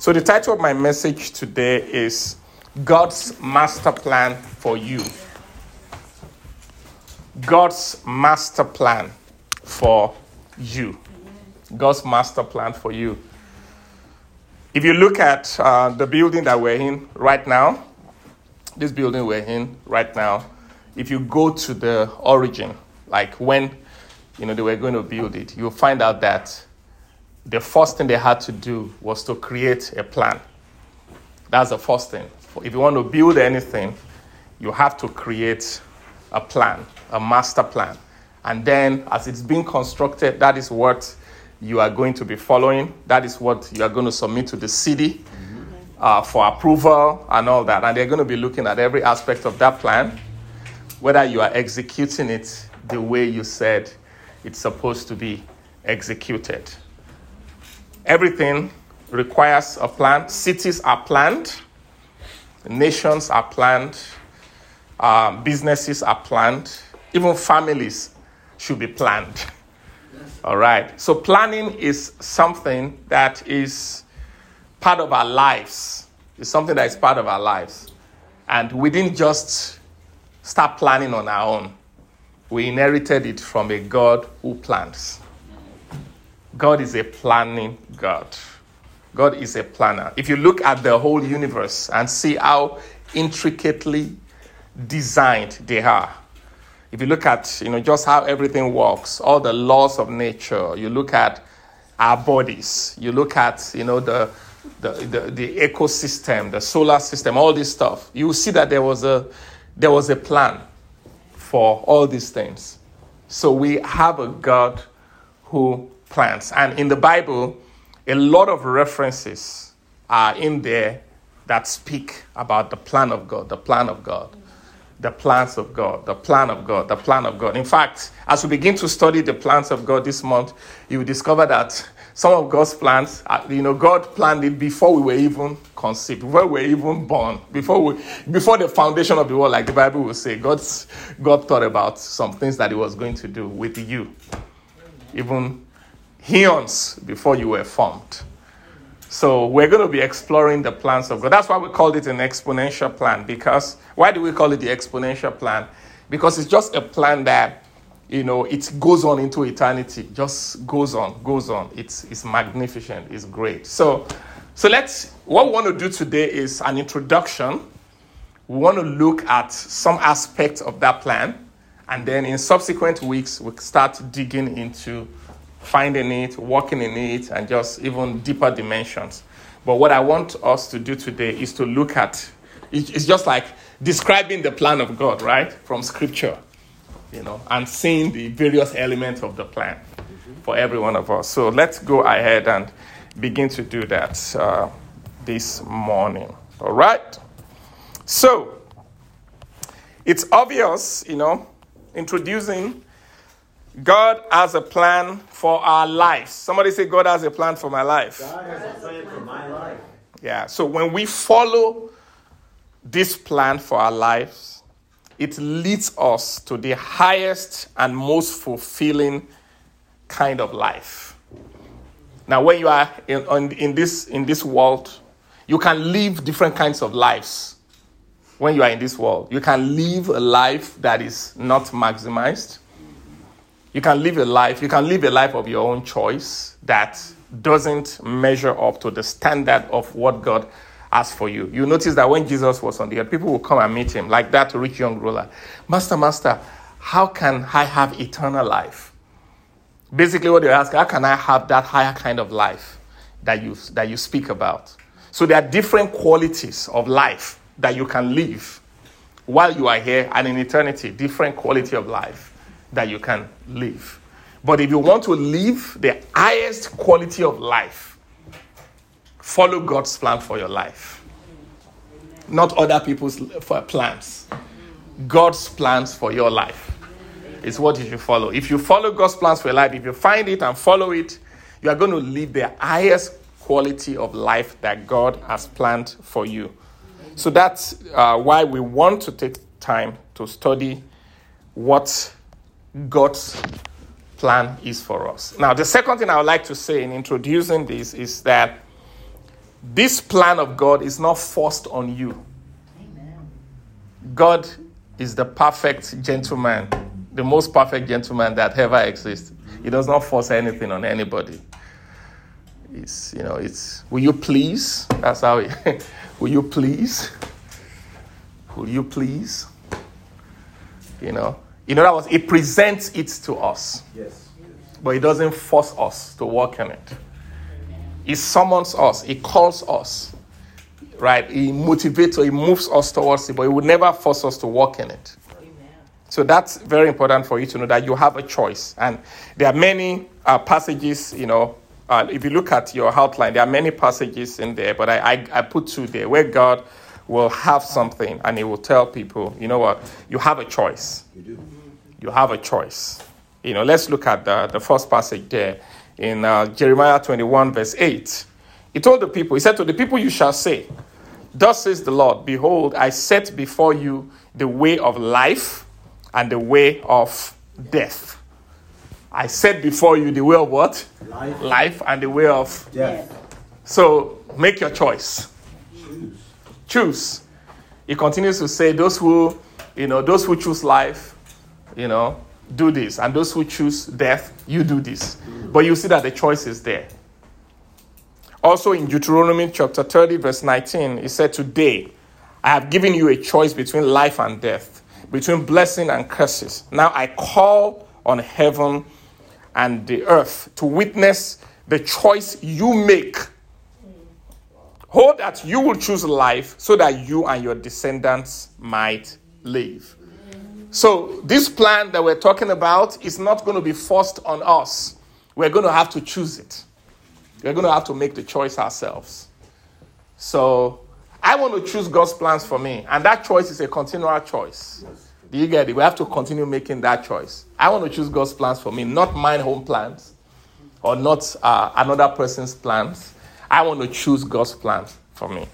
So, the title of my message today is God's Master Plan for You. God's Master Plan for You. God's Master Plan for You. If you look at uh, the building that we're in right now, this building we're in right now, if you go to the origin, like when you know they were going to build it, you'll find out that the first thing they had to do was to create a plan. That's the first thing. If you want to build anything, you have to create a plan, a master plan. And then, as it's being constructed, that is what you are going to be following. That is what you are going to submit to the city uh, for approval and all that. And they're going to be looking at every aspect of that plan, whether you are executing it the way you said it's supposed to be executed. Everything requires a plan. Cities are planned, nations are planned, uh, businesses are planned, even families should be planned. All right. So, planning is something that is part of our lives. It's something that is part of our lives. And we didn't just start planning on our own, we inherited it from a God who plans. God is a planning God. God is a planner. If you look at the whole universe and see how intricately designed they are, if you look at you know just how everything works, all the laws of nature, you look at our bodies, you look at you know the the, the, the ecosystem, the solar system, all this stuff, you see that there was a there was a plan for all these things. So we have a God who plans. And in the Bible, a lot of references are in there that speak about the plan of God, the plan of God, the plans of God, the plan of God, the plan of God. In fact, as we begin to study the plans of God this month, you will discover that some of God's plans, uh, you know, God planned it before we were even conceived, before we were even born, before we, before the foundation of the world, like the Bible will say. God's, God thought about some things that He was going to do with you, even eons before you were formed. So we're going to be exploring the plans of God. That's why we called it an exponential plan. Because why do we call it the exponential plan? Because it's just a plan that you know it goes on into eternity. Just goes on, goes on. It's it's magnificent. It's great. So so let's what we want to do today is an introduction. We want to look at some aspects of that plan, and then in subsequent weeks we start digging into finding it, working in it, and just even deeper dimensions. But what I want us to do today is to look at it's just like describing the plan of God, right? From scripture, you know, and seeing the various elements of the plan for every one of us. So let's go ahead and begin to do that uh, this morning. All right? So it's obvious, you know, introducing God has a plan for our lives. Somebody say, God has a plan for my life. God has a plan for my life. Yeah, so when we follow this plan for our lives, it leads us to the highest and most fulfilling kind of life. Now, when you are in, in, this, in this world, you can live different kinds of lives. When you are in this world, you can live a life that is not maximized you can live a life, you can live a life of your own choice that doesn't measure up to the standard of what God has for you. You notice that when Jesus was on the earth, people would come and meet him, like that rich young ruler. Master, Master, how can I have eternal life? Basically, what they ask, how can I have that higher kind of life that you, that you speak about? So there are different qualities of life that you can live while you are here and in eternity, different quality of life that you can live. But if you want to live the highest quality of life, follow God's plan for your life, not other people's plans. God's plans for your life is what you should follow. If you follow God's plans for your life, if you find it and follow it, you are going to live the highest quality of life that God has planned for you. So that's uh, why we want to take time to study what God's plan is for us. Now, the second thing I would like to say in introducing this is that this plan of God is not forced on you. God is the perfect gentleman, the most perfect gentleman that ever exists. He does not force anything on anybody. It's, you know, it's, will you please? That's how, it, will you please? Will you please? You know, in other words, it presents it to us. Yes. But it doesn't force us to walk in it. It summons us, it calls us, right? It motivates or it moves us towards it, but it would never force us to walk in it. So that's very important for you to know that you have a choice. And there are many uh, passages, you know, uh, if you look at your outline, there are many passages in there, but I, I, I put two there where God will have something and he will tell people, you know what, you have a choice. You do. You have a choice. You know, let's look at the, the first passage there in uh, Jeremiah 21, verse 8. He told the people, He said to the people, You shall say, Thus says the Lord, Behold, I set before you the way of life and the way of death. I set before you the way of what? Life. Life and the way of. Death. So make your choice. Choose. Choose. He continues to say, Those who, you know, those who choose life, you know, do this. And those who choose death, you do this. But you see that the choice is there. Also in Deuteronomy chapter 30, verse 19, it said, Today I have given you a choice between life and death, between blessing and curses. Now I call on heaven and the earth to witness the choice you make. Hold that you will choose life so that you and your descendants might live. So, this plan that we're talking about is not going to be forced on us. We're going to have to choose it. We're going to have to make the choice ourselves. So, I want to choose God's plans for me, and that choice is a continual choice. Do you get it? We have to continue making that choice. I want to choose God's plans for me, not my own plans or not uh, another person's plans. I want to choose God's plans for me.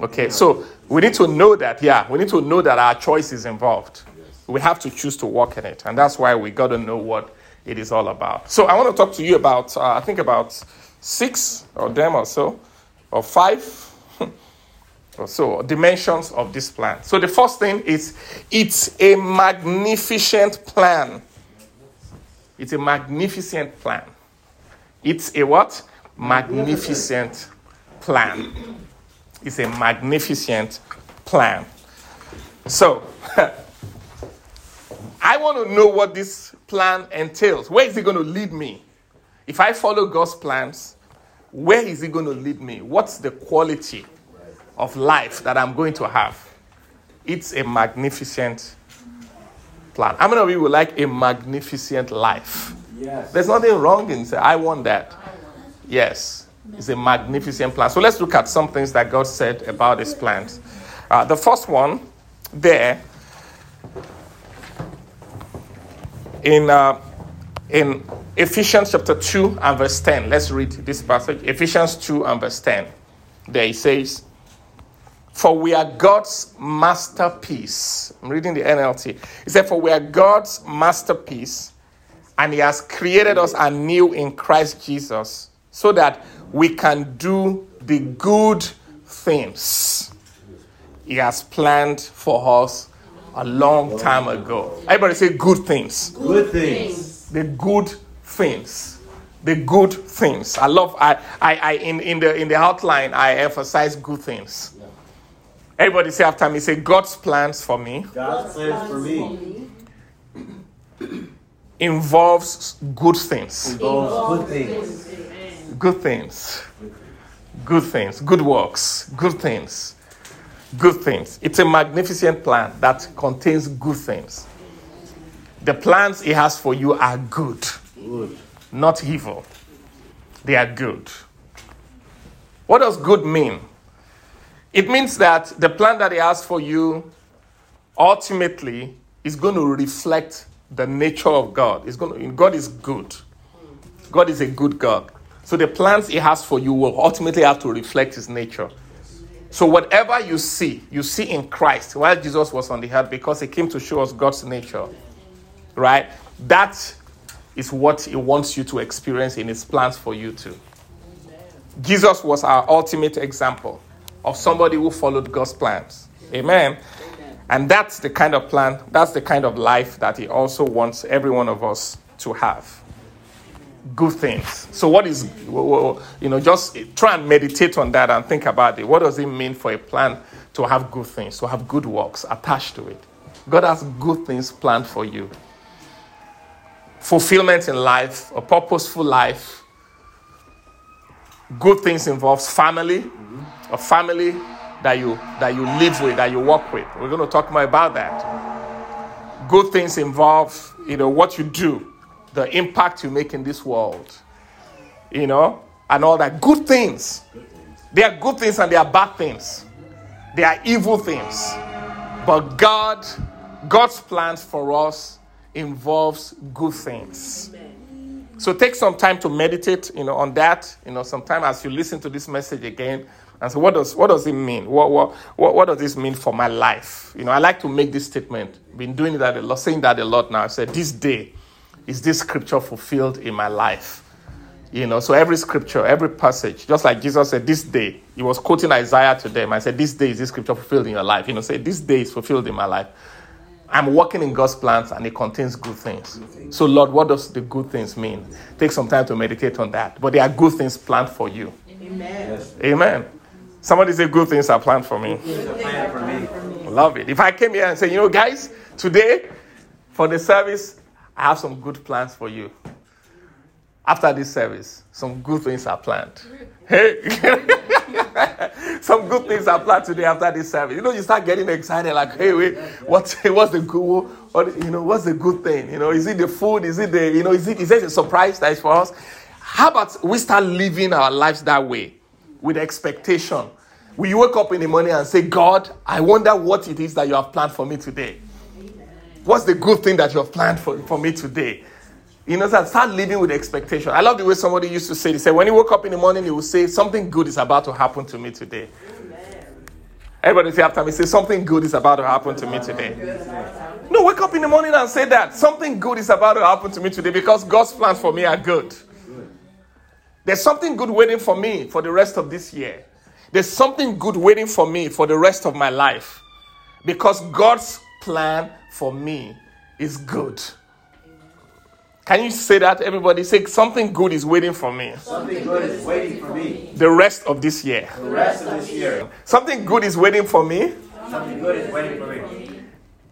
Okay, so we need to know that, yeah, we need to know that our choice is involved. We have to choose to walk in it, and that's why we got to know what it is all about. So I want to talk to you about, uh, I think about six of them or so, or five or so dimensions of this plan. So the first thing is it's a magnificent plan. It's a magnificent plan. It's a what? Magnificent plan. It's a magnificent plan. So, I want to know what this plan entails. Where is it going to lead me? If I follow God's plans, where is it going to lead me? What's the quality of life that I'm going to have? It's a magnificent plan. How many of you would like a magnificent life? Yes. There's nothing wrong in saying, I want that. Yes, it's a magnificent plan. So let's look at some things that God said about his plans. Uh, the first one there in, uh, in Ephesians chapter 2 and verse 10. Let's read this passage. Ephesians 2 and verse 10. There he says, For we are God's masterpiece. I'm reading the NLT. He said, For we are God's masterpiece, and He has created us anew in Christ Jesus so that we can do the good things He has planned for us a long time ago. Everybody say good things. Good things. The good things. The good things. I love I I, I in, in the in the outline I emphasize good things. Everybody say after me, say God's plans for me God's plans for me involves good things. involves good things. Good things. Good things. Good works. Good things. Good things. It's a magnificent plan that contains good things. The plans He has for you are good. Good. not evil. They are good. What does good mean? It means that the plan that He has for you ultimately is going to reflect the nature of God. It's going to, God is good. God is a good God. So the plans He has for you will ultimately have to reflect His nature. So whatever you see, you see in Christ while Jesus was on the earth because He came to show us God's nature. Right? That is what He wants you to experience in His plans for you too. Jesus was our ultimate example of somebody who followed God's plans. Amen. And that's the kind of plan, that's the kind of life that He also wants every one of us to have. Good things. So, what is, you know, just try and meditate on that and think about it. What does it mean for a plan to have good things, to have good works attached to it? God has good things planned for you. Fulfillment in life, a purposeful life. Good things involves family, a family that you that you live with, that you work with. We're going to talk more about that. Good things involve, you know, what you do, the impact you make in this world, you know, and all that. Good things. There are good things and there are bad things. There are evil things. But God, God's plans for us involves good things. So take some time to meditate, you know, on that. You know, sometime as you listen to this message again, and say, what does what does it mean? What what what, what does this mean for my life? You know, I like to make this statement. Been doing that a lot, saying that a lot now. I said, this day is this scripture fulfilled in my life. You know, so every scripture, every passage, just like Jesus said, this day, he was quoting Isaiah to them. I said, This day is this scripture fulfilled in your life. You know, say, This day is fulfilled in my life. I'm working in God's plans and it contains good things. So, Lord, what does the good things mean? Take some time to meditate on that. But there are good things planned for you. Amen. Amen. Somebody say, Good things are planned for me. It's a plan for me. Love it. If I came here and say, You know, guys, today for the service, I have some good plans for you. After this service, some good things are planned. Hey, some good things are planned today after this service. You know, you start getting excited, like, hey, wait, what's what's the good, what, you know, what's the good thing? You know, is it the food? Is it the, you know, is it is it a surprise that is for us? How about we start living our lives that way, with expectation? We wake up in the morning and say, God, I wonder what it is that you have planned for me today. What's the good thing that you have planned for, for me today? You know, start living with expectation. I love the way somebody used to say, they said, when he woke up in the morning, he would say, something good is about to happen to me today. Everybody say after me, say, something good is about to happen to me today. No, wake up in the morning and say that. Something good is about to happen to me today because God's plans for me are good. There's something good waiting for me for the rest of this year. There's something good waiting for me for the rest of my life because God's plan for me is good. Can you say that, everybody? Say something good is waiting for me Something good is waiting for me the rest of this year. the rest of this year. Something good is waiting for me Something good is waiting for me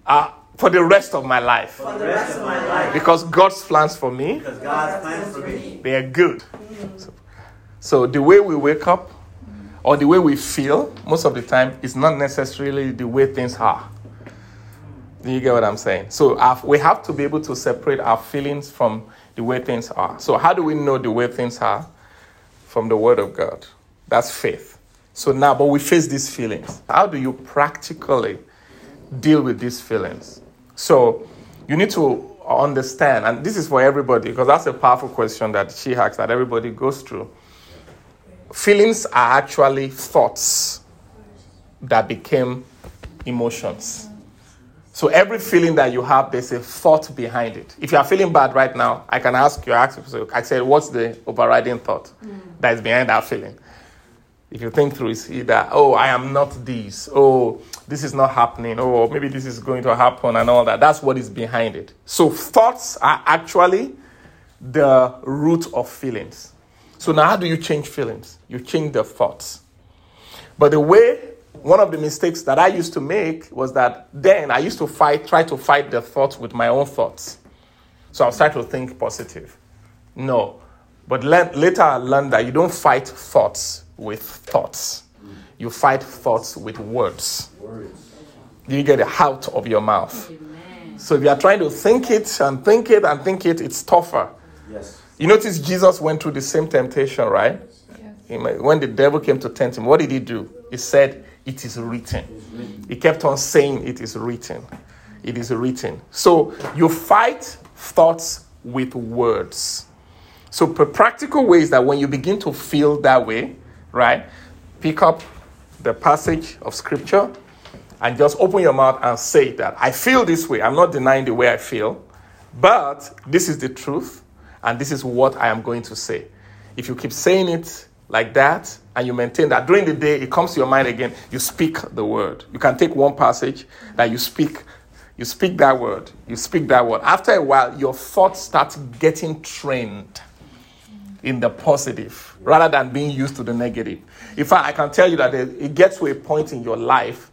uh, for the rest of my life for the rest of my life. because God's plans for me Because God's plans for me. they are good. So, so the way we wake up or the way we feel most of the time is not necessarily the way things are. Do you get what I'm saying? So we have to be able to separate our feelings from the way things are. So how do we know the way things are? From the Word of God. That's faith. So now, but we face these feelings. How do you practically deal with these feelings? So you need to understand, and this is for everybody because that's a powerful question that she asks that everybody goes through. Feelings are actually thoughts that became emotions. So every feeling that you have, there's a thought behind it. If you are feeling bad right now, I can ask you, ask you, I said, what's the overriding thought mm. that is behind that feeling? If you think through, it's either, oh, I am not this, oh, this is not happening, oh, maybe this is going to happen, and all that. That's what is behind it. So thoughts are actually the root of feelings. So now, how do you change feelings? You change the thoughts. But the way, one of the mistakes that I used to make was that then I used to fight, try to fight the thoughts with my own thoughts. So I was trying to think positive. No. But le- later I learned that you don't fight thoughts with thoughts, you fight thoughts with words. You get it out of your mouth. So if you are trying to think it and think it and think it, it's tougher Yes. You notice Jesus went through the same temptation, right? He might- When the devil came to tempt him, what did he do? He said, It is written. He kept on saying, It is written. It is written. So you fight thoughts with words. So, the practical ways that when you begin to feel that way, right, pick up the passage of scripture and just open your mouth and say that I feel this way. I'm not denying the way I feel, but this is the truth, and this is what I am going to say. If you keep saying it like that and you maintain that during the day, it comes to your mind again, you speak the word. You can take one passage that you speak. You speak that word. You speak that word. After a while, your thoughts start getting trained in the positive rather than being used to the negative. In fact, I can tell you that it gets to a point in your life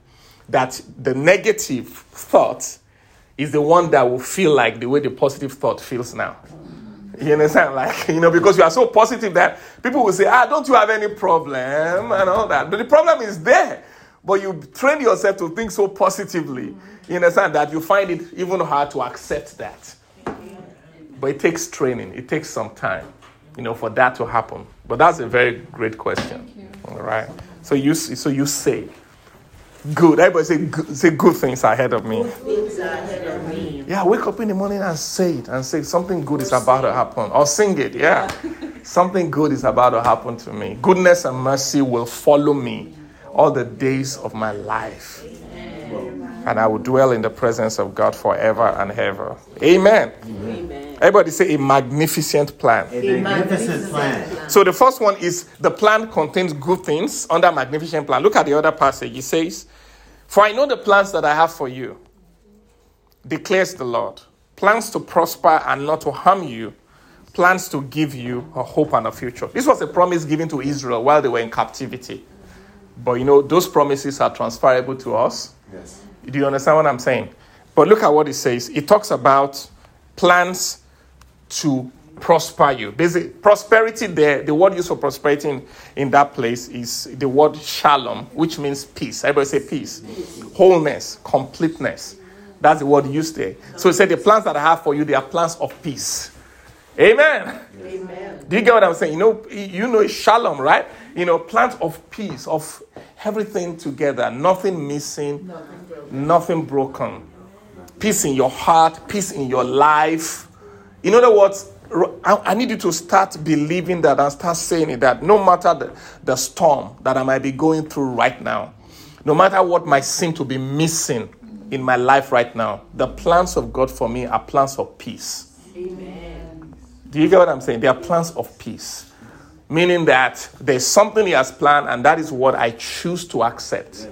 that the negative thought is the one that will feel like the way the positive thought feels now. You understand? Like, you know, because you are so positive that people will say, ah, don't you have any problem and all that. But the problem is there. But you train yourself to think so positively. You understand that you find it even hard to accept that. But it takes training, it takes some time, you know, for that to happen. But that's a very great question. All right. So you so you say good. Everybody say good, say good things ahead of me. Yeah, wake up in the morning and say it and say something good is about to happen. Or sing it, yeah. something good is about to happen to me. Goodness and mercy will follow me all the days of my life. And I will dwell in the presence of God forever and ever. Amen. Everybody say a magnificent plan. A magnificent plan. So the first one is the plan contains good things under magnificent plan. Look at the other passage. It says, For I know the plans that I have for you, declares the Lord. Plans to prosper and not to harm you, plans to give you a hope and a future. This was a promise given to Israel while they were in captivity. But you know, those promises are transferable to us. Yes. Do you understand what I'm saying? But look at what it says. It talks about plans to prosper you. Basic prosperity there, the word used for prosperity in, in that place is the word shalom, which means peace. Everybody say peace. Wholeness, completeness. That's the word used there. So he said the plans that I have for you, they are plans of peace. Amen. Do you get what I'm saying? You know, you know shalom, right? You know, plans of peace, of everything together, nothing missing, nothing broken. Peace in your heart, peace in your life. In other words, I I need you to start believing that and start saying it that no matter the, the storm that I might be going through right now, no matter what might seem to be missing in my life right now, the plans of God for me are plans of peace. Amen. Do you get what I'm saying? They are plans of peace. Meaning that there's something He has planned, and that is what I choose to accept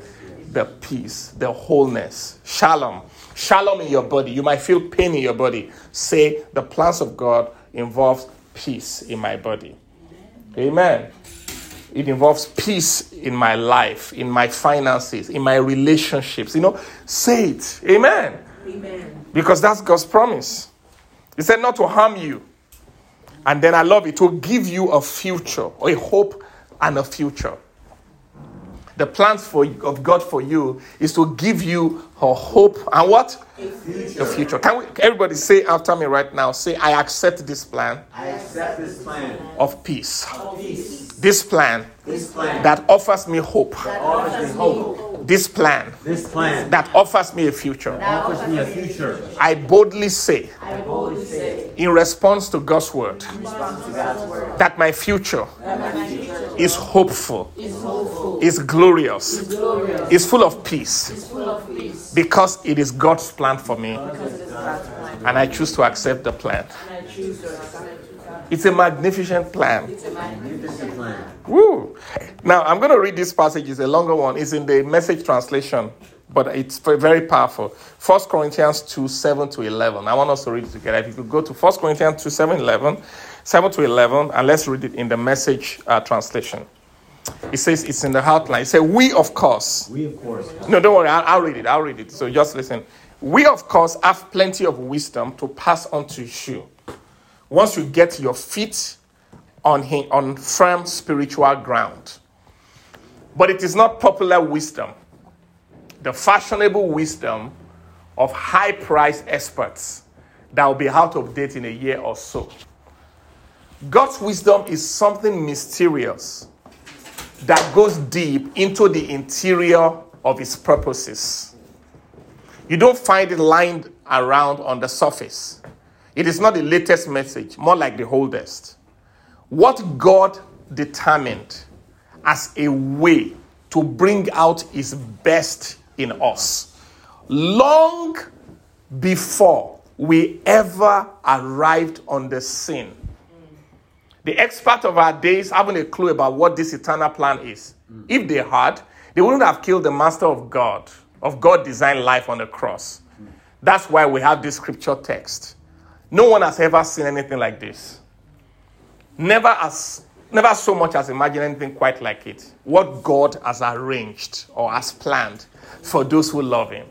the peace, the wholeness, shalom. Shalom in your body. You might feel pain in your body. Say, the plans of God involves peace in my body. Amen. It involves peace in my life, in my finances, in my relationships. You know, say it. Amen. Amen. Because that's God's promise. He said not to harm you. And then I love it to give you a future, a hope and a future. The plans for, of God for you is to give you a hope and what? A future. Can we, everybody say after me right now? Say, I accept this plan I accept this plan. of peace. Peace. This plan This plan. that offers me hope. That offers me hope. This plan This plan. that offers me a future. offers me a future. I boldly say, I boldly say, in response to God's word, response to God's word, that my future that my future is hopeful, is hopeful, is glorious, glorious, is full of peace is full of peace, because it is God's plan for me because it is God's plan. and I choose to accept the plan. It's a magnificent plan. It's a magnificent Plan. Woo! Now I'm going to read this passage. It's a longer one. It's in the message translation, but it's very powerful. 1 Corinthians 2 7 to 11. I want us to read it together. If you could go to 1 Corinthians 2 7 11, 7 to 11, and let's read it in the message uh, translation. It says it's in the outline. It says, We, of course, We, of course, No, don't worry. I'll, I'll read it. I'll read it. So just listen. We, of course, have plenty of wisdom to pass on to you. Once you get your feet on, hi- on firm spiritual ground. But it is not popular wisdom, the fashionable wisdom of high priced experts that will be out of date in a year or so. God's wisdom is something mysterious that goes deep into the interior of his purposes. You don't find it lying around on the surface. It is not the latest message, more like the oldest. What God determined as a way to bring out his best in us long before we ever arrived on the scene. The expert of our days haven't a clue about what this eternal plan is. If they had, they wouldn't have killed the master of God, of God designed life on the cross. That's why we have this scripture text. No one has ever seen anything like this. Never as never so much as imagined anything quite like it. What God has arranged or has planned for those who love him.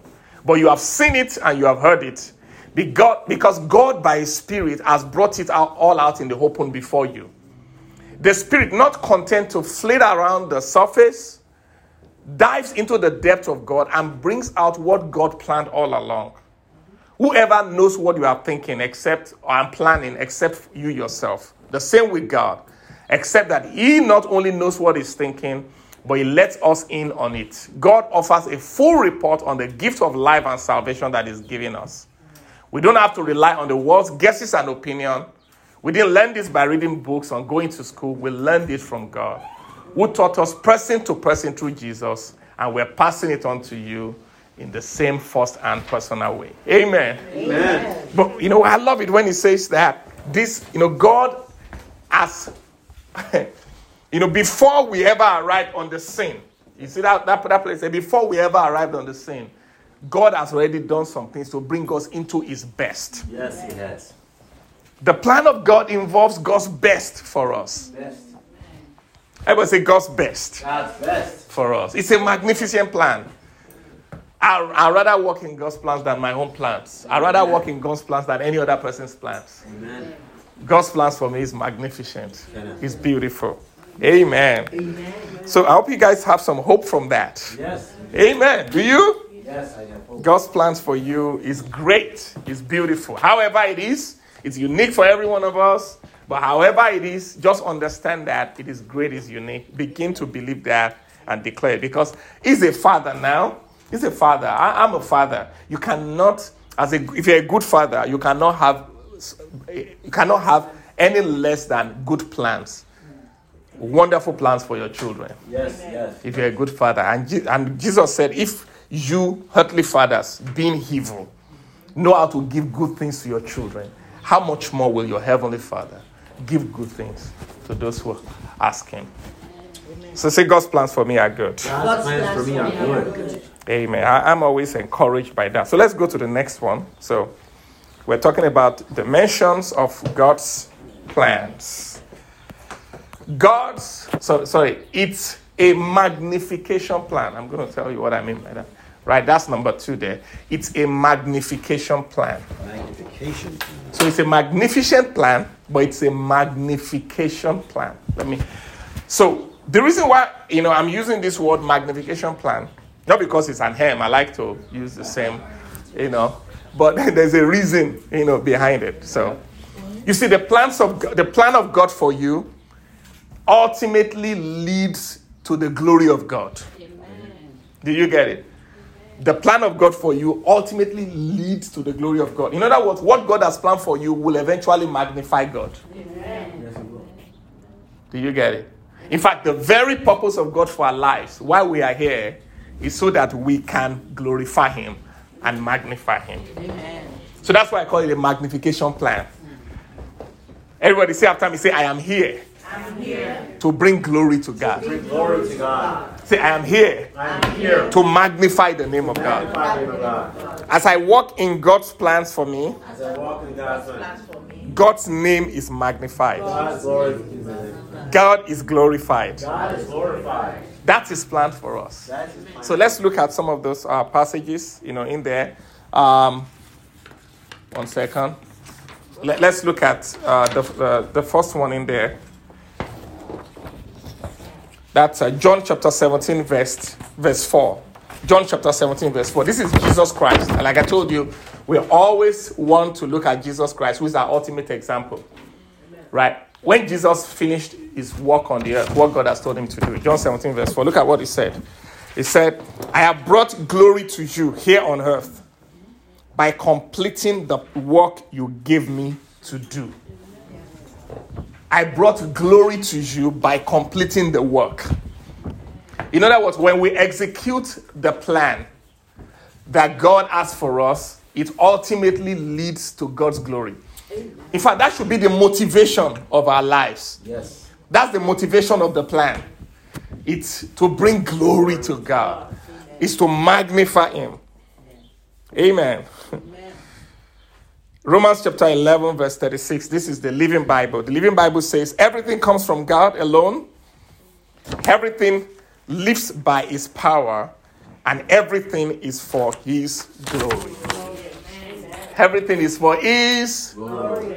But you have seen it and you have heard it. Because God, by His Spirit, has brought it out, all out in the open before you. The Spirit, not content to flit around the surface, dives into the depth of God and brings out what God planned all along. Whoever knows what you are thinking, except or I'm planning, except you yourself. The same with God, except that He not only knows what He's thinking, but He lets us in on it. God offers a full report on the gift of life and salvation that He's giving us. We don't have to rely on the world's guesses and opinion. We didn't learn this by reading books or going to school. We learned it from God, who taught us person to person through Jesus, and we're passing it on to you in the same first and personal way. Amen. Amen. But you know, I love it when he says that this, you know, God has, you know, before we ever arrived on the scene. You see that that, that place? Before we ever arrived on the scene, God has already done some things to bring us into His best. Yes, He has. The plan of God involves God's best for us. Best. Everybody say God's best God's best. for us. It's a magnificent plan. I, I'd rather work in God's plans than my own plans. I'd rather work in God's plans than any other person's plans. Amen. God's plans for me is magnificent. Amen. It's beautiful. Amen. Amen. So I hope you guys have some hope from that. Yes. Amen. Do you? Yes, I have hope. God's plans for you is great, It's beautiful. However, it is, it's unique for every one of us. But however it is, just understand that it is great, it's unique. Begin to believe that and declare it because He's a father now. He's a father. I, am a father. You cannot, as a, if you're a good father, you cannot have, you cannot have any less than good plans. Wonderful plans for your children Yes, yes. if you're a good father. And, Je- and Jesus said, if you earthly fathers, being evil, know how to give good things to your children, how much more will your heavenly Father give good things to those who ask Him? So say God's plans for me are good. God's plans for me are good. Amen. I, I'm always encouraged by that. So let's go to the next one. So we're talking about dimensions of God's plans. God's, so, sorry, it's a magnification plan. I'm going to tell you what I mean by that. Right, that's number two there. It's a magnification plan. Magnification. So it's a magnificent plan, but it's a magnification plan. Let me. So the reason why you know I'm using this word magnification plan, not because it's an hem. I like to use the same, you know, but there's a reason you know behind it. So you see, the plans of God, the plan of God for you ultimately leads to the glory of God. Do you get it? The plan of God for you ultimately leads to the glory of God. In other words, what God has planned for you will eventually magnify God. Yes, it will. Do you get it? In fact, the very purpose of God for our lives, why we are here, is so that we can glorify Him and magnify Him. Amen. So that's why I call it a magnification plan. Everybody say after me, say, I am here, to bring glory to God. Bring glory to God. Say, I am here I am here. to magnify the name of God. Magnify the name of God. As I walk in God's plans for me, As I walk in God's plans, God's name is magnified. God's glory is in it. God is glorified. God is glorified. That's planned for us. So let's look at some of those uh, passages, you know, in there. Um, one second. Let, us look at uh, the, uh, the first one in there. That's uh, John chapter 17, verse, verse 4. John chapter 17, verse 4. This is Jesus Christ. And like I told you, we always want to look at Jesus Christ, who is our ultimate example. Right? When Jesus finished his work on the earth, what God has told him to do. John 17, verse 4. Look at what he said. He said, I have brought glory to you here on earth by completing the work you gave me to do. I brought glory to you by completing the work. In other words, when we execute the plan that God has for us, it ultimately leads to God's glory. In fact, that should be the motivation of our lives. Yes. That's the motivation of the plan. It's to bring glory to God. It's to magnify Him. Amen. Romans chapter 11, verse 36. This is the Living Bible. The Living Bible says, Everything comes from God alone, everything lives by His power, and everything is for His glory. Everything is for His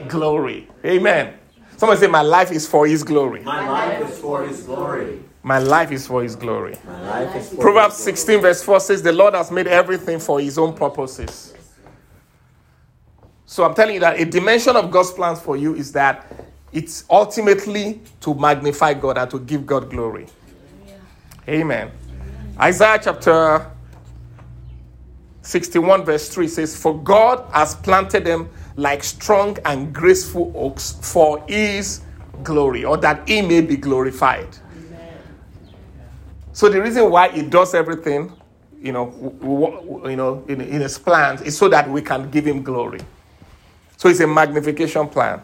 glory. Amen. Someone say, My life is for His glory. My life is for His glory. My life is for His glory. My life is for Proverbs His glory. 16, verse 4 says, The Lord has made everything for His own purposes. So I'm telling you that a dimension of God's plans for you is that it's ultimately to magnify God and to give God glory. Amen. Isaiah chapter 61, verse 3 says, For God has planted them like strong and graceful oaks for his glory, or that he may be glorified. So the reason why he does everything, you know, you know, in, in his plans is so that we can give him glory. So it's a magnification plan.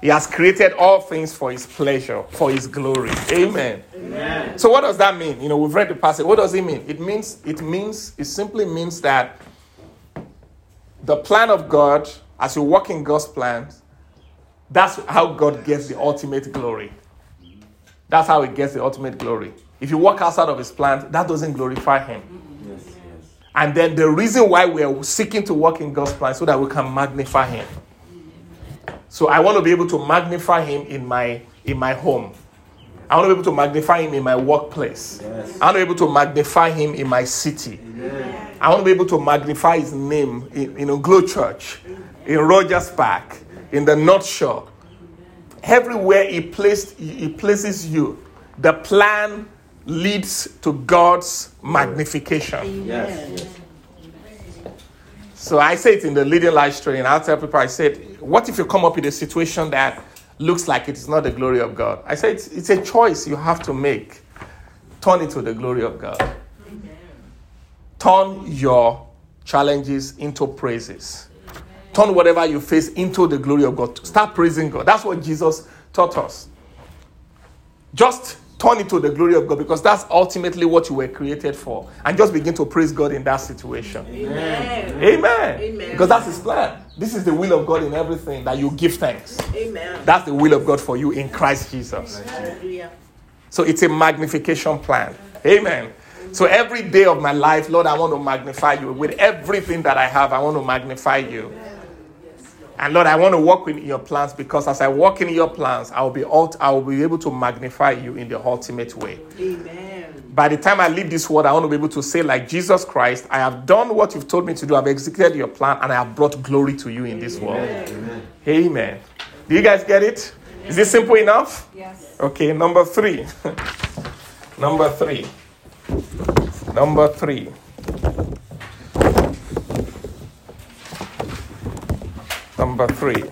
He has created all things for his pleasure, for his glory. Amen. Amen. So what does that mean? You know, we've read the passage. What does it mean? It means it means it simply means that the plan of God, as you walk in God's plans, that's how God gets the ultimate glory. That's how he gets the ultimate glory. If you walk outside of his plan, that doesn't glorify him. Yes, yes. And then the reason why we are seeking to walk in God's plan so that we can magnify Him. So I want to be able to magnify Him in my in my home. I want to be able to magnify Him in my workplace. Yes. I want to be able to magnify Him in my city. Amen. I want to be able to magnify His name in, in Glow Church, in Rogers Park, in the North Shore. Everywhere He placed He places you, the plan leads to God's magnification. Yes. yes. So I say it in the leading life training. I'll tell people, I said, what if you come up with a situation that looks like it is not the glory of God? I said, it's, it's a choice you have to make. Turn it to the glory of God. Turn your challenges into praises. Turn whatever you face into the glory of God. Start praising God. That's what Jesus taught us. Just turn it to the glory of God because that's ultimately what you were created for. And just begin to praise God in that situation. Amen. Amen. Amen. Because that's His plan. This is the will of God in everything that you give thanks. Amen. That's the will of God for you in Christ Jesus. Hallelujah. So it's a magnification plan. Amen. So every day of my life, Lord, I want to magnify you. With everything that I have, I want to magnify you. And Lord, I want to walk in your plans because as I walk in your plans, I will be ult- I will be able to magnify you in the ultimate way. Amen. By the time I leave this world, I want to be able to say, like Jesus Christ, I have done what you've told me to do. I've executed your plan and I have brought glory to you in this world. Amen. Amen. Do you guys get it? Is this simple enough? Yes. Okay, number three. number three. Number three. Number three.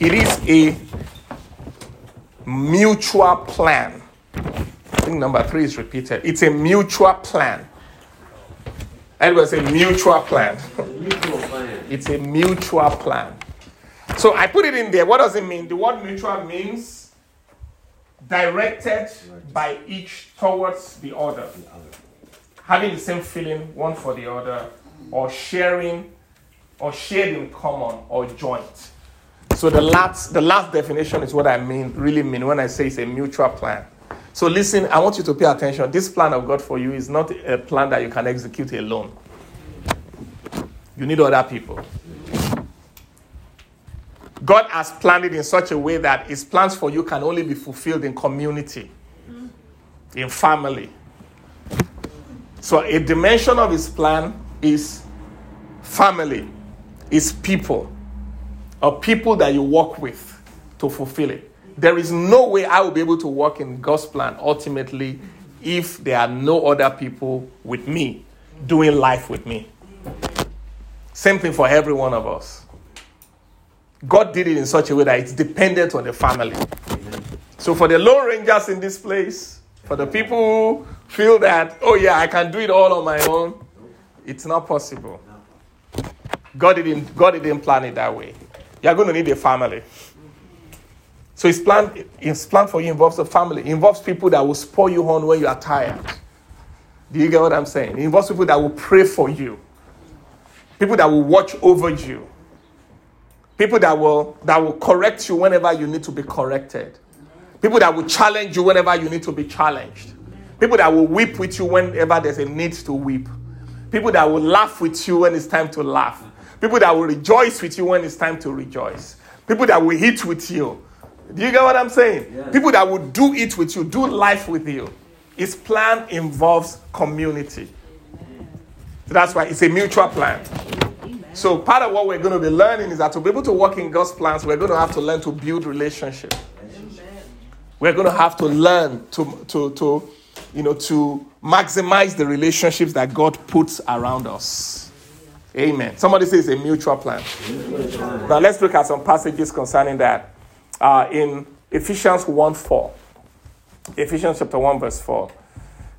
It is a mutual plan. I think number three is repeated. It's a mutual plan. Everybody say mutual plan. Mutual plan. It's a mutual plan. So I put it in there. What does it mean? The word mutual means directed by each towards the other, having the same feeling one for the other, or sharing, or shared in common, or joint. So the last, the last definition is what I mean, really mean when I say it's a mutual plan. So listen, I want you to pay attention. This plan of God for you is not a plan that you can execute alone. You need other people. God has planned it in such a way that his plans for you can only be fulfilled in community, in family. So a dimension of his plan is family, is people. or people that you work with to fulfill it. There is no way I will be able to work in God's plan ultimately if there are no other people with me doing life with me. Same thing for every one of us. God did it in such a way that it's dependent on the family. So for the Lone Rangers in this place, for the people who feel that, oh yeah, I can do it all on my own, it's not possible. God didn't, God didn't plan it that way. You're going to need a family. So his plan, his plan for you involves a family. It involves people that will spur you on when you are tired. Do you get what I'm saying? It involves people that will pray for you. People that will watch over you. People that will that will correct you whenever you need to be corrected. People that will challenge you whenever you need to be challenged. People that will weep with you whenever there's a need to weep. People that will laugh with you when it's time to laugh. People that will rejoice with you when it's time to rejoice. People that will eat with you. Do you get what I'm saying? Yes. People that will do it with you, do life with you. His plan involves community. So that's why it's a mutual plan. So part of what we're going to be learning is that to be able to work in God's plans, we're going to have to learn to build relationship. We're going to have to learn to, to, to, you know, to maximize the relationships that God puts around us. Amen. Somebody says a mutual plan. Now let's look at some passages concerning that. Uh, in Ephesians 1 4. Ephesians chapter 1, verse 4.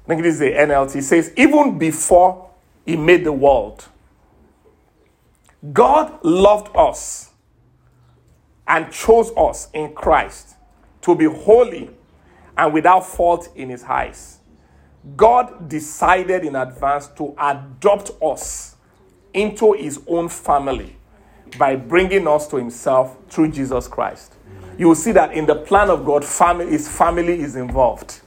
I think this is the NLT. It says, Even before he made the world, God loved us and chose us in Christ to be holy and without fault in his eyes. God decided in advance to adopt us into his own family by bringing us to himself through Jesus Christ. You will see that in the plan of God, family, his family is involved.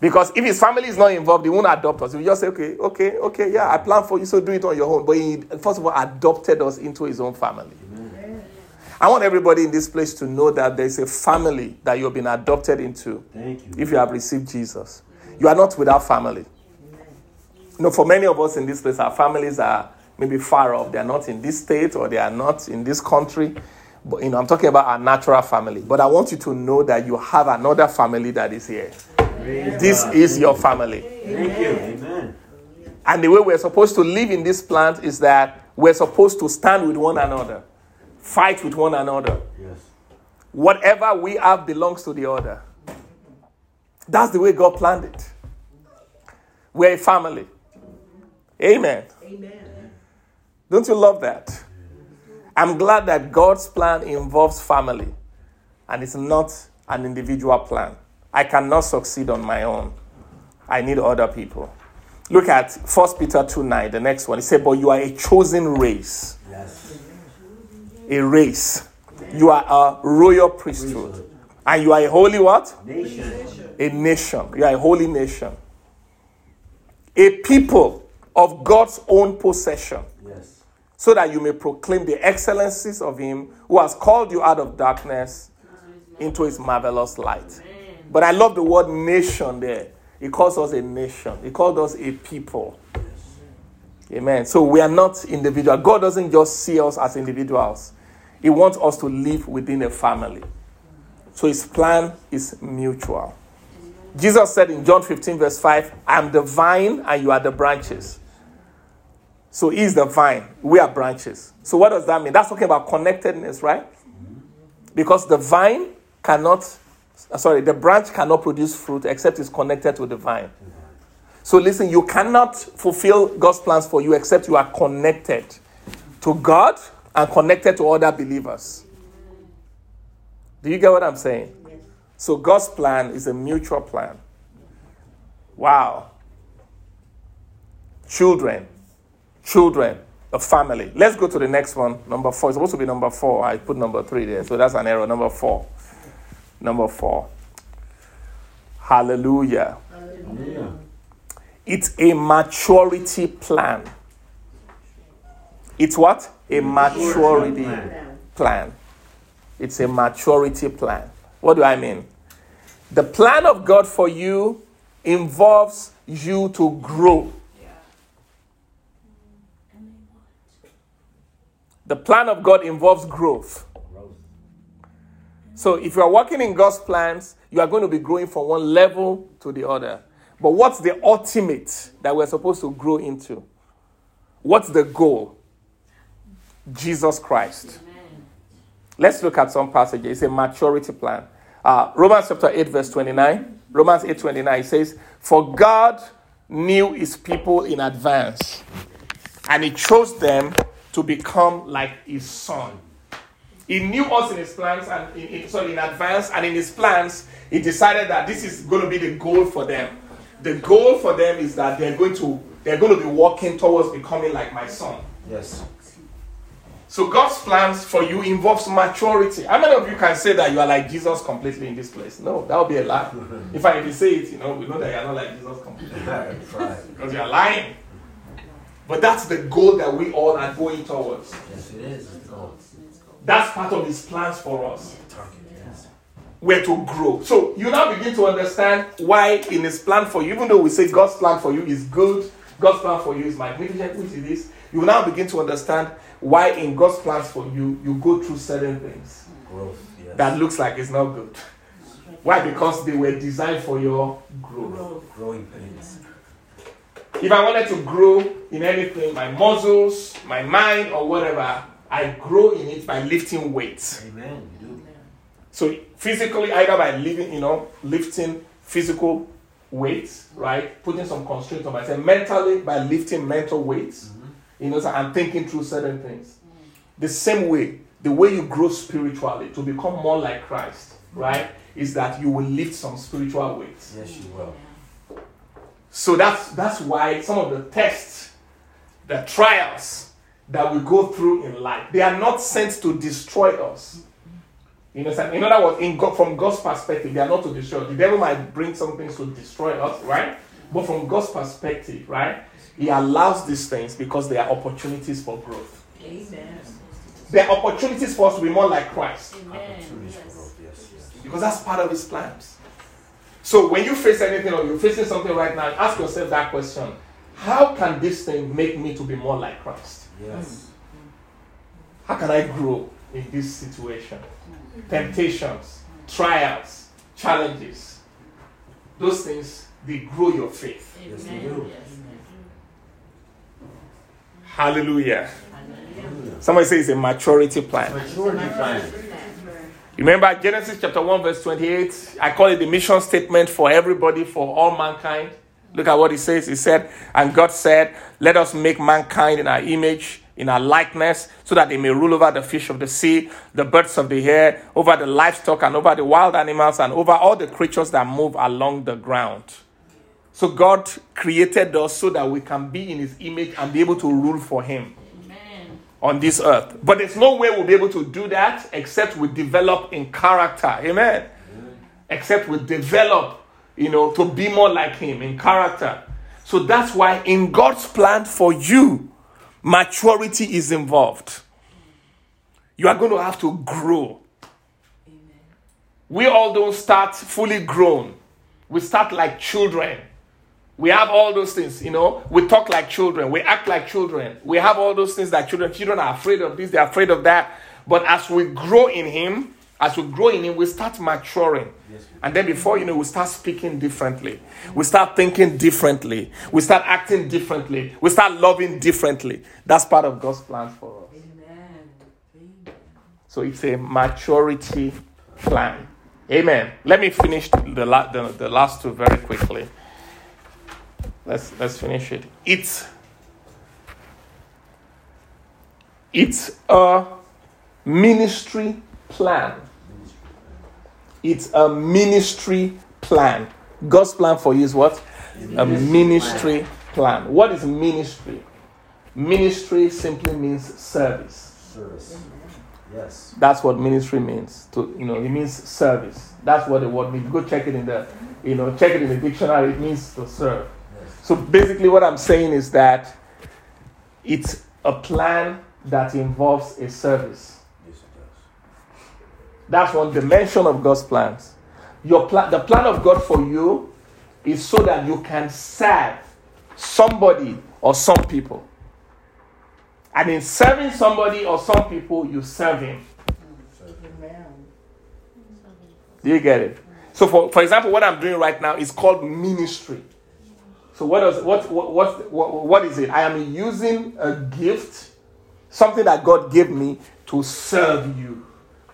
Because if his family is not involved, he won't adopt us. He will just say, okay, okay, okay, yeah, I plan for you, so do it on your own. But he, first of all, adopted us into his own family. I want everybody in this place to know that there's a family that you've been adopted into Thank you. if you have received Jesus. You are not without family. You know, for many of us in this place, our families are maybe far off. They are not in this state or they are not in this country. But you know, I'm talking about our natural family. But I want you to know that you have another family that is here. Praise This is your family. Thank you. Amen. And the way we're supposed to live in this plant is that we're supposed to stand with one another, fight with one another. Yes. Whatever we have belongs to the other. That's the way God planned it. We're a family. Amen. Amen. Don't you love that? I'm glad that God's plan involves family and it's not an individual plan. I cannot succeed on my own. I need other people. Look at 1 Peter 2 9, the next one. It said, But you are a chosen race, Yes. a race. You are a royal priesthood. And you are a holy what? Nation. a nation. You are a holy nation. A people of God's own possession, Yes. so that you may proclaim the excellencies of Him who has called you out of darkness into His marvelous light. But I love the word nation there. He calls us a nation, He called us a people. Amen. So we are not individual. God doesn't just see us as individuals, He wants us to live within a family. So His plan is mutual. Jesus said in John 15, verse 5, I am the vine and you are the branches. So he is the vine, we are branches. So what does that mean? That's talking about connectedness, right? Because the vine cannot, uh, sorry, the branch cannot produce fruit except it's connected to the vine. So listen, you cannot fulfill God's plans for you except you are connected to God and connected to other believers. Do you get what I'm saying? So God's plan is a mutual plan. Wow. Children, children, a family. Let's go to the next one. Number four. It's supposed to be number four. I put number three there, so that's an error. Number four. Number four. Hallelujah. Hallelujah. It's a maturity plan. It's what? A maturity plan. plan. It's a maturity plan. What do I mean? The plan of God for you involves you to grow. The plan of God involves growth. So if you are working in God's plans, you are going to be growing from one level to the other. But what's the ultimate that we're supposed to grow into? What's the goal? Jesus Christ. Let's look at some passages. It's a maturity plan. Uh, Romans chapter 8, verse 29. Romans 8, 29 says, For God knew his people in advance, and he chose them to become like his son. He knew us in his plans and in, in, sorry in advance, and in his plans, he decided that this is going to be the goal for them. The goal for them is that they're going to they're going to be walking towards becoming like my son. Yes. So God's plans for you involves maturity. How many of you can say that you are like Jesus completely in this place? No, that would be a lie. If you say it, you know, we know that you are not like Jesus completely because you are lying. But that's the goal that we all are going towards. Yes, it is. That's part of His plans for us. We're to grow. So you now begin to understand why in His plan for you, even though we say God's plan for you is good, God's plan for you is magnificent, which it is, you will now begin to understand why in God's plans for you, you go through certain things Growth, yes. that looks like it's not good. Why? Because they were designed for your growth. Growing pains. If I wanted to grow in anything, my muscles, my mind, or whatever, I grow in it by lifting weights. Amen. You do. So physically, either by living, you know, lifting physical weights, right? Putting some constraints on myself. Mentally, by lifting mental weights. Mm-hmm. You know, so I'm thinking through certain things. The same way, the way you grow spiritually to become more like Christ, right? Is that you will lift some spiritual weights. Yes, you will. So that's that's why some of the tests, the trials that we go through in life, they are not sent to destroy us. You understand? In other words, in God, from God's perspective, they are not to destroy us. The devil might bring some things to destroy us, right? But from God's perspective, right, He allows these things because they are opportunities for growth. Amen. They are opportunities for us to be more like Christ Opportunities for growth. Yes, yes. because that's part of His plans. So when you face anything or you're facing something right now, ask yourself that question: How can this thing make me to be more like Christ? Yes. How can I grow in this situation? Temptations, trials, challenges. Those things, they grow your faith. Yes, you do. Hallelujah. Somebody say it's a maturity plan. Maturity plan. Remember Genesis chapter 1, verse 28? I call it the mission statement for everybody, for all mankind. Look at what he says. He said, And God said, Let us make mankind in our image, in our likeness, so that they may rule over the fish of the sea, the birds of the air, over the livestock, and over the wild animals, and over all the creatures that move along the ground. So God created us so that we can be in his image and be able to rule for him on this earth. But there's no way we'll be able to do that except we develop in character. Amen. Except we develop, you know, to be more like Him in character. So that's why in God's plan for you, maturity is involved. You are going to have to grow. We all don't start fully grown, we start like children. We have all those things, you know. We talk like children. We act like children. We have all those things that children. Children are afraid of this. They're afraid of that. But as we grow in Him, as we grow in Him, we start maturing. And then before you know, we start speaking differently. We start thinking differently. We start acting differently. We start loving differently. That's part of God's plan for us. Amen. So it's a maturity plan. Amen. Let me finish the, la- the, the last two very quickly. Let's let's finish it. It's it's a ministry plan. It's a ministry plan. God's plan for you is what? A ministry plan. What is ministry? Ministry simply means service. Service. Yes. That's what ministry means. To you know, it means service. That's what the word means. Go check it in the you know, check it in the dictionary. It means to serve. So basically, what I'm saying is that it's a plan that involves a service. Yes, it does. That's one dimension of God's plans. Your plan, the plan of God for you is so that you can serve somebody or some people. And in serving somebody or some people, you serve him. Do you get it? So, for, for example, what I'm doing right now is called ministry. So, what, does, what, what, what, what, what is it? I am using a gift, something that God gave me to serve you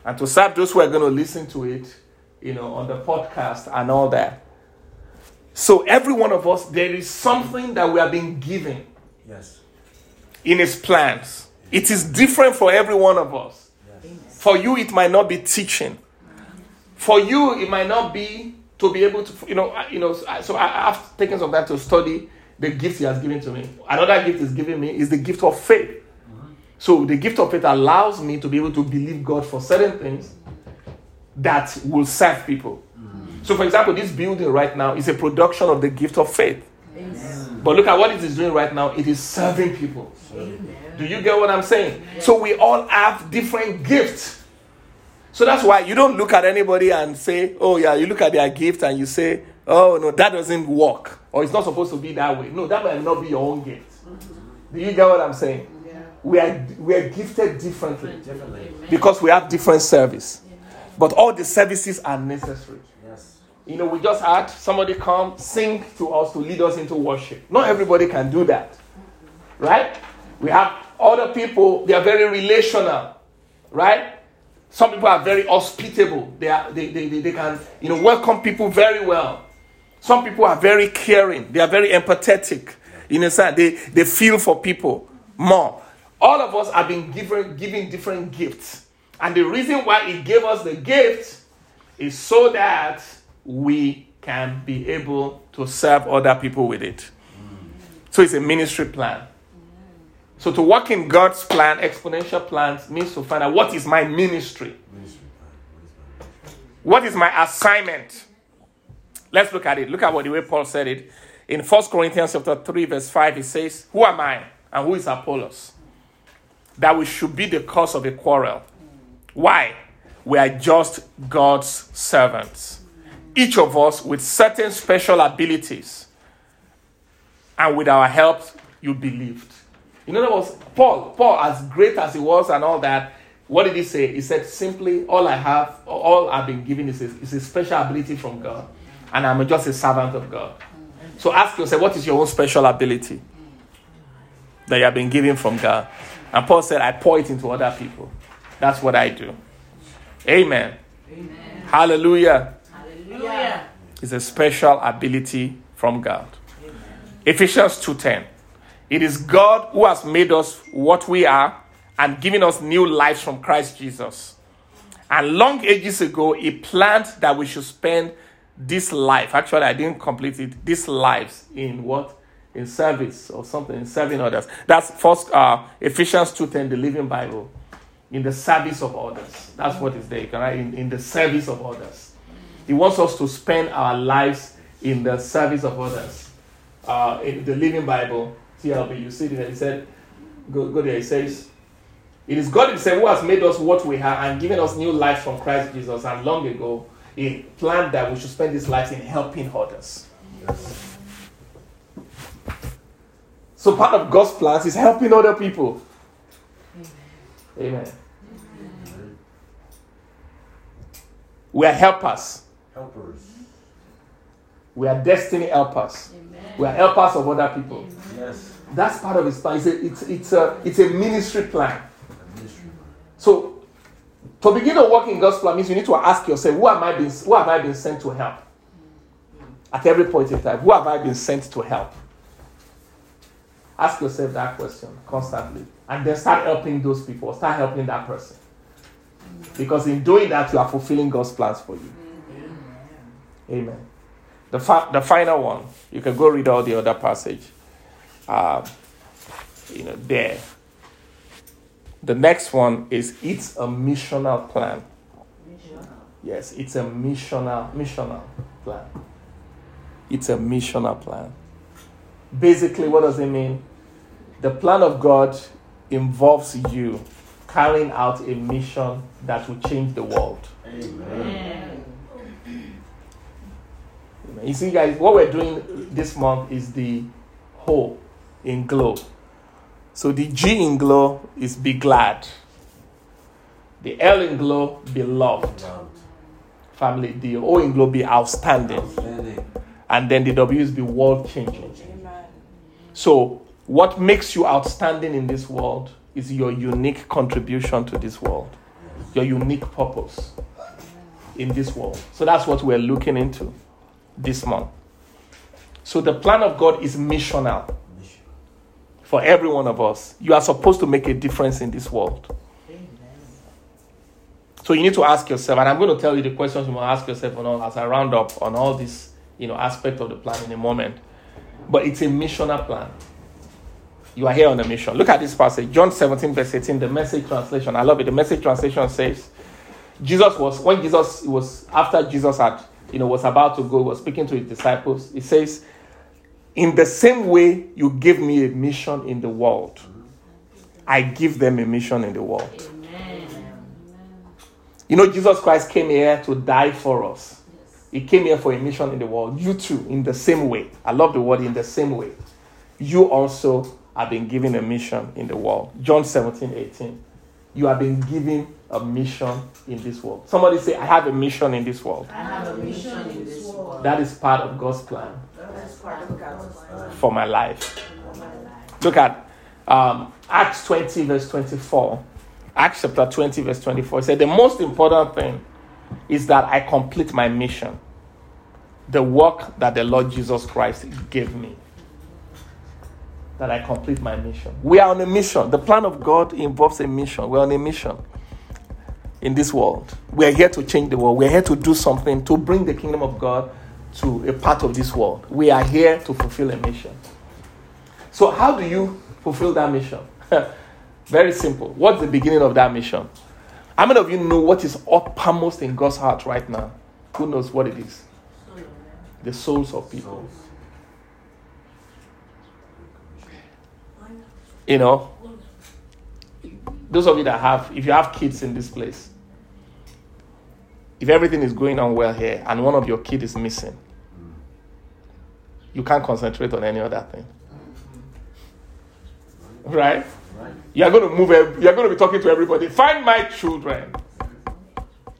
and to serve those who are going to listen to it, you know, on the podcast and all that. So, every one of us, there is something that we are being given Yes. in His plans. It is different for every one of us. For you, it might not be teaching. For you, it might not be to be able to, you know, you know. So I, I've taken some time to study the gift He has given to me. Another gift He's given me is the gift of faith. So the gift of faith allows me to be able to believe God for certain things that will serve people. So, for example, this building right now is a production of the gift of faith. But look at what it is doing right now. It is serving people. Do you get what I'm saying? So we all have different gifts. So that's why you don't look at anybody and say, oh, yeah, you look at their gift and you say, oh, no, that doesn't work. Or it's not supposed to be that way. No, that might not be your own gift. Mm-hmm. Do you get what I'm saying? We are, we are gifted differently Definitely. because we have different service. But all the services are necessary. Yes. You know, we just had somebody come sing to us to lead us into worship. Not everybody can do that. Right? We have other people, they are very relational. Right? Some people are very hospitable. They, are, they, they, they, they can, you know, welcome people very well. Some people are very caring. They are very empathetic. You know, they, they feel for people more. All of us have been given, given different gifts. And the reason why He gave us the gift is so that we can be able to serve other people with it. So it's a ministry plan. So to work in God's plan, exponential plans, means to find out what is my ministry? What is my my assignment? Let's look at it. Look at what the way Paul said it. In 1 Corinthians chapter 3, verse 5, he says, Who am I? And who is Apollos? That we should be the cause of a quarrel. Why? We are just God's servants. Each of us with certain special abilities. And with our help, you believed. In other words, Paul, Paul, as great as he was and all that, what did he say? He said, simply, all I have, all I've been given is a, is a special ability from God. And I'm just a servant of God. So ask yourself, what is your own special ability that you have been given from God? And Paul said, I pour it into other people. That's what I do. Amen. Amen. Hallelujah. Hallelujah. It's a special ability from God. Ephesians 2:10. It is God who has made us what we are and given us new lives from Christ Jesus. And long ages ago, He planned that we should spend this life. Actually, I didn't complete it. These lives in what? In service or something, in serving others. That's first uh, Ephesians 2:10, the Living Bible. In the service of others. That's what is there. Right? In, in the service of others. He wants us to spend our lives in the service of others. Uh, in the Living Bible, TLB, you see it there. He said, go, go there. He says, It is God Himself who has made us what we are and given us new life from Christ Jesus. And long ago, He planned that we should spend these life in helping others. Yes. So part of God's plans is helping other people. Amen. We are helpers. helpers. We are destiny helpers. Amen. We are helpers of other people. Yes. That's part of his plan. It's a, it's, it's a, it's a ministry plan. A ministry plan. So, to begin to work in God's plan means you need to ask yourself, who, am I being, who have I been sent to help? At every point in time, who have I been sent to help? Ask yourself that question constantly. And then start helping those people, start helping that person. Because in doing that, you are fulfilling God's plans for you. Amen. The, fi- the final one, you can go read all the other passage. Um, you know, there. The next one is it's a missional plan. Yes, it's a missional missional plan. It's a missional plan. Basically, what does it mean? The plan of God involves you carrying out a mission that will change the world. Amen. You see, guys, what we're doing this month is the whole in glow. So the G in glow is be glad. The L in glow, beloved. Loved. Family. The O in glow, be outstanding. Outstanding. And then the W is be world changing. So, what makes you outstanding in this world is your unique contribution to this world, your unique purpose in this world. So, that's what we're looking into this month. So, the plan of God is missional Mission. For every one of us. You are supposed to make a difference in this world. So you need to ask yourself, and I'm going to tell you the questions you must ask yourself on all, as I round up on all this, you know, aspect of the plan in a moment. But it's a missional plan. You are here on a mission. Look at this passage, John 17, verse 18, the message translation. I love it. The message translation says, Jesus was when Jesus was after Jesus had, you know, was about to go, was speaking to his disciples. He says, In the same way you gave me a mission in the world, I give them a mission in the world. You know, Jesus Christ came here to die for us. He came here for a mission in the world. You too, in the same way. I love the word in the same way. You also have been given a mission in the world. John 17, 18. You have been given a mission in this world. Somebody say, I have a mission in this world. I have a mission in this world. That is part of God's plan for my life. Look at um, Acts 20, verse 24. Acts chapter 20, verse 24. It said, The most important thing is that I complete my mission, the work that the Lord Jesus Christ gave me. That I complete my mission. We are on a mission. The plan of God involves a mission. We're on a mission in this world. We are here to change the world. We are here to do something to bring the kingdom of God to a part of this world. We are here to fulfill a mission. So, how do you fulfill that mission? Very simple. What's the beginning of that mission? How many of you know what is uppermost in God's heart right now? Who knows what it is? The souls of people. You know, those of you that have, if you have kids in this place, if everything is going on well here and one of your kid is missing, you can't concentrate on any other thing. Right? Right. You're going to move, you're going to be talking to everybody. Find my children.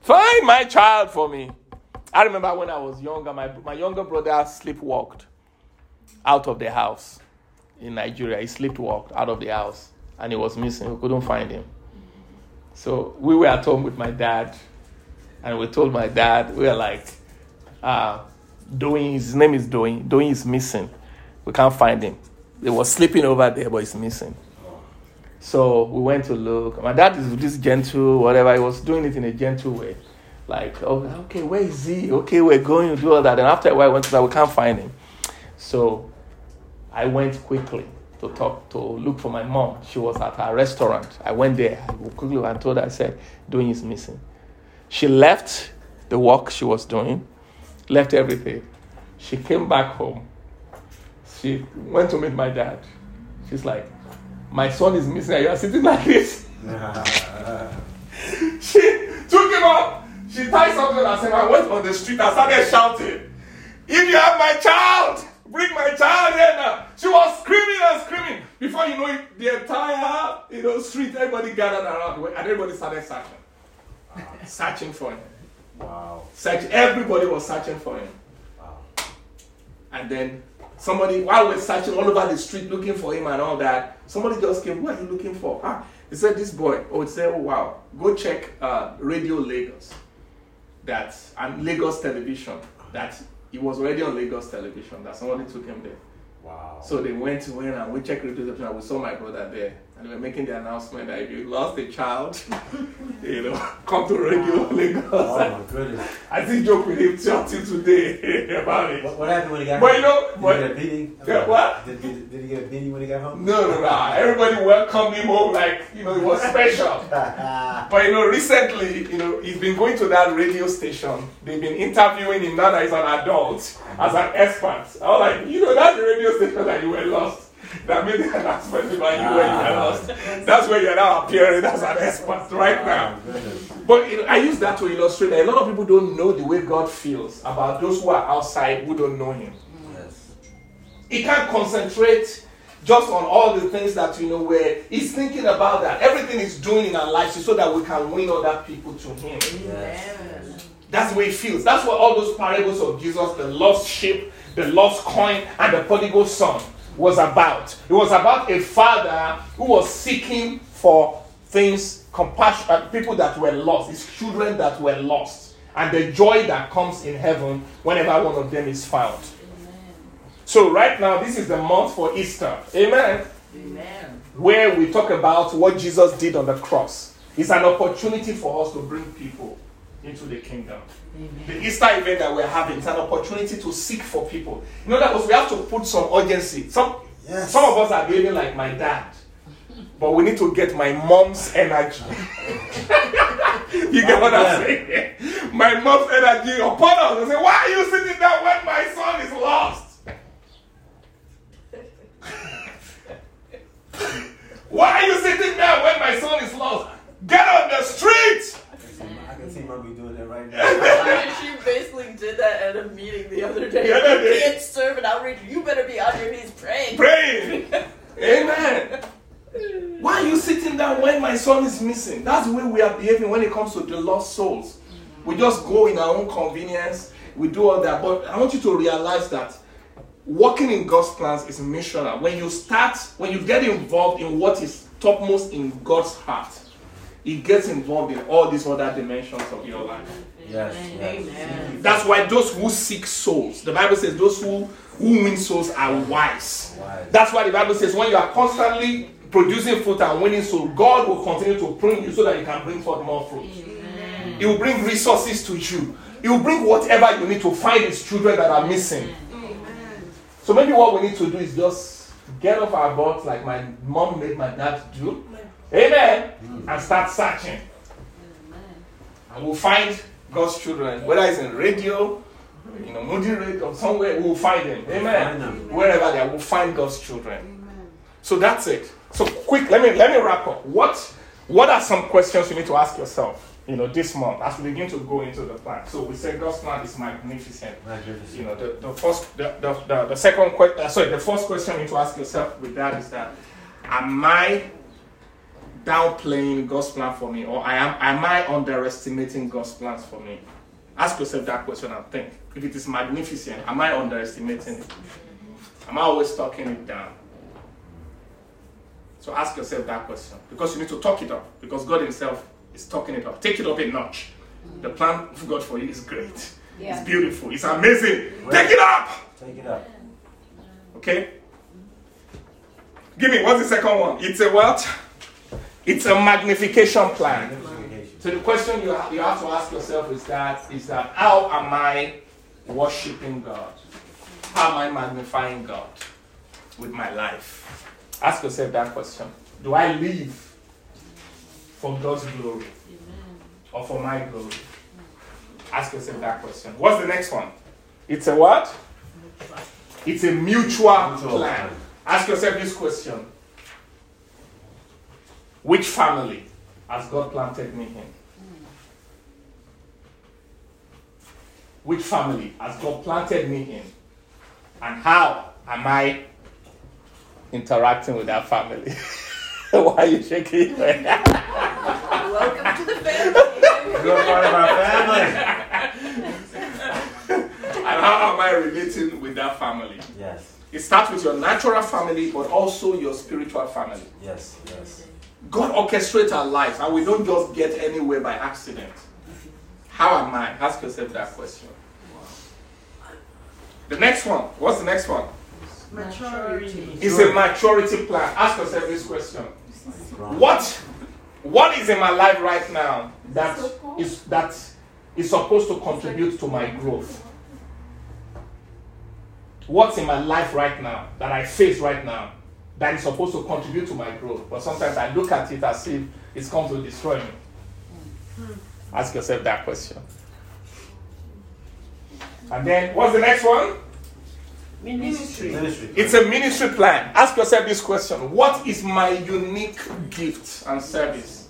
Find my child for me. I remember when I was younger, my, my younger brother sleepwalked out of the house in Nigeria. He sleepwalked out of the house and he was missing. We couldn't find him. So we were at home with my dad and we told my dad, we were like, uh, Doyin, his name is Doyin. Doyin is missing. We can't find him. He was sleeping over there, but he's missing. So we went to look. My dad is this gentle, whatever. He was doing it in a gentle way. Like, oh, okay, where is he? Okay, we're going to do all that. And after a while, I went to that. We can't find him. So I went quickly to talk, to look for my mom. She was at her restaurant. I went there I quickly and told her, I said, Doyin is missing. She left the work she was doing, left everything. She came back home. She went to meet my dad. She's like, my son is missing and you are sitting like this. she took him up. She tied something and said, I went on the street and started shouting, If you have my child, bring my child here now. She was screaming and screaming. Before you know it, the entire you know, street, everybody gathered around and everybody started searching. searching for him. Wow. Search, everybody was searching for him. Wow. And then somebody, while we're searching all over the street looking for him and all that, somebody just came, What are you looking for? Ah, he said, This boy. Oh, he said, Oh, wow. Go check uh, Radio Lagos. That, and Lagos Television. That he was already on Lagos Television. That somebody took him there. Wow. So they went to win and we checked Radio Television and we saw my brother there. And they were making the announcement that if you lost a child, you know, come to Radio oh. Lagos. oh my goodness. I still joke with him till till today about it. What, what happened when he got But home? you know, did but- he get a beating? Yeah, what? Did, did, did he get a beating when he got home? No, no, no. Everybody welcomed him home like, you know, it was special. But, you know, recently, you know, he's been going to that radio station. They've been interviewing him now that he's an adult as an expert. I was like, you know, that's the radio station that you were lost. That made the announcement about you when you lost. Ah. That's where you're now appearing as an expert right ah, now. Oh. But know, I use that to illustrate that a lot of people don't know the way God feels about those who are outside who don't know Him. Yes. He can't concentrate just on all the things that you know where he's thinking about that. Everything he's doing in our lives is so that we can win other people to him. Yes. That's the way he feels. That's what all those parables of Jesus, the lost sheep, the lost coin, and the prodigal son was about. It was about a father who was seeking for things, compassion, uh, people that were lost, his children that were lost, and the joy that comes in heaven whenever one of them is found. So, right now, this is the month for Easter. Amen. Amen. Where we talk about what Jesus did on the cross. It's an opportunity for us to bring people into the kingdom. The Easter event that we're having is an opportunity to seek for people. You know, that was we have to put some urgency. Some Yes. some of us are behaving like my dad, but we need to get my mom's energy. you get what I'm saying? My mom's energy upon us. I say, why are you sitting there when my son is lost? why are you sitting there when my son is lost? Get on the street. I can see mommy doing that right now. I mean, she basically did that at a meeting the other day. The other day. You can't serve an outreach. You better be on your knees praying. praying. Amen. Why are you sitting down when my son is missing? That's the way we are behaving when it comes to the lost souls. Mm-hmm. We just go in our own convenience, we do all that. But I want you to realize that working in God's plans is missional. When you start, when you get involved in what is topmost in God's heart, it gets involved in all these other dimensions of your life. Yes. yes. Amen. That's why those who seek souls, the Bible says, those who, who win souls are wise. Wise. That's why the Bible says, when you are constantly producing fruit and winning souls, God will continue to prune you so that you can bring forth more fruit. He will bring resources to you. He will bring whatever you need to find His children that are missing. So maybe what we need to do is just get off our butts like my mom made my dad do. Amen. And start searching. And we'll find God's children, whether it's in radio, you know, Moody Radio, or somewhere, we'll find them. Amen. Find them. Wherever they are, we'll find God's children. So that's it. So quick, let me let me wrap up. What what are some questions you need to ask yourself, you know, this month as we begin to go into the plan? So we said God's plan is magnificent. Magnificent. You know, the, the first the, the, the, the second question uh, sorry, the first question you need to ask yourself with that is that am I downplaying God's plan for me, or I am am I underestimating God's plans for me? Ask yourself that question and think. If it is magnificent, am I underestimating it? Am I always talking it down? So ask yourself that question because you need to talk it up because God Himself is talking it up. Take it up a notch. The plan of God for you is great. It's beautiful. It's amazing. Take it up. Take it up. Okay? Give me, what's the second one? It's a what? It's a magnification plan. So the question you have, you have to ask yourself is that is that how am I worshiping God? How am I magnifying God with my life? Ask yourself that question. Do I live for God's glory or for my glory? Ask yourself that question. What's the next one? It's a what? It's a mutual, Mutual plan. plan. Ask yourself this question. Which family has God planted me in? Which family has God planted me in? And how am I interacting with that family? Why are you shaking your head? Welcome to the family. You're part of our family. And how am I relating with that family? Yes. It starts with your natural family, but also your spiritual family. Yes. Yes. God orchestrates our lives, and we don't just get anywhere by accident. How am I? Ask yourself that question. The next one. What's the next one? Maturity. It's a maturity plan. Ask yourself this question. What what is in my life right now that is that is supposed to contribute to my growth? What's in my life right now that I face right now that is supposed to contribute to my growth? But sometimes I look at it as if it's come to destroy me. Hmm. Ask yourself that question. And then what's the next one? Ministry. Ministry. It's a ministry plan. Ask yourself this question What is my unique gift and service?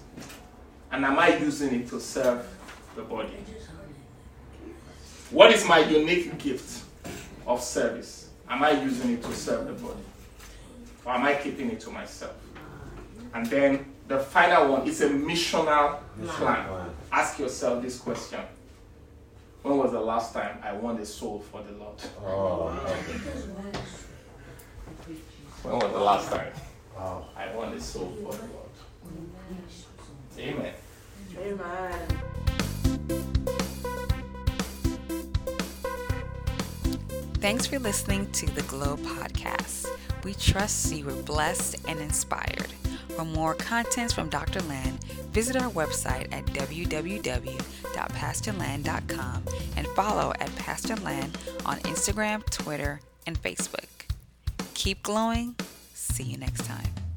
And am I using it to serve the body? What is my unique gift of service? Am I using it to serve the body? Or am I keeping it to myself? And then the final one is a missional plan. plan. Ask yourself this question When was the last time I won a soul for the Lord? Oh, When was the last time wow. I won a soul for the Lord? Amen. Amen. Thanks for listening to the Glow Podcast. We trust you were blessed and inspired. For more contents from Dr. Land, visit our website at www.pastorland.com and follow at Pastor Land on Instagram, Twitter, and Facebook. Keep glowing. See you next time.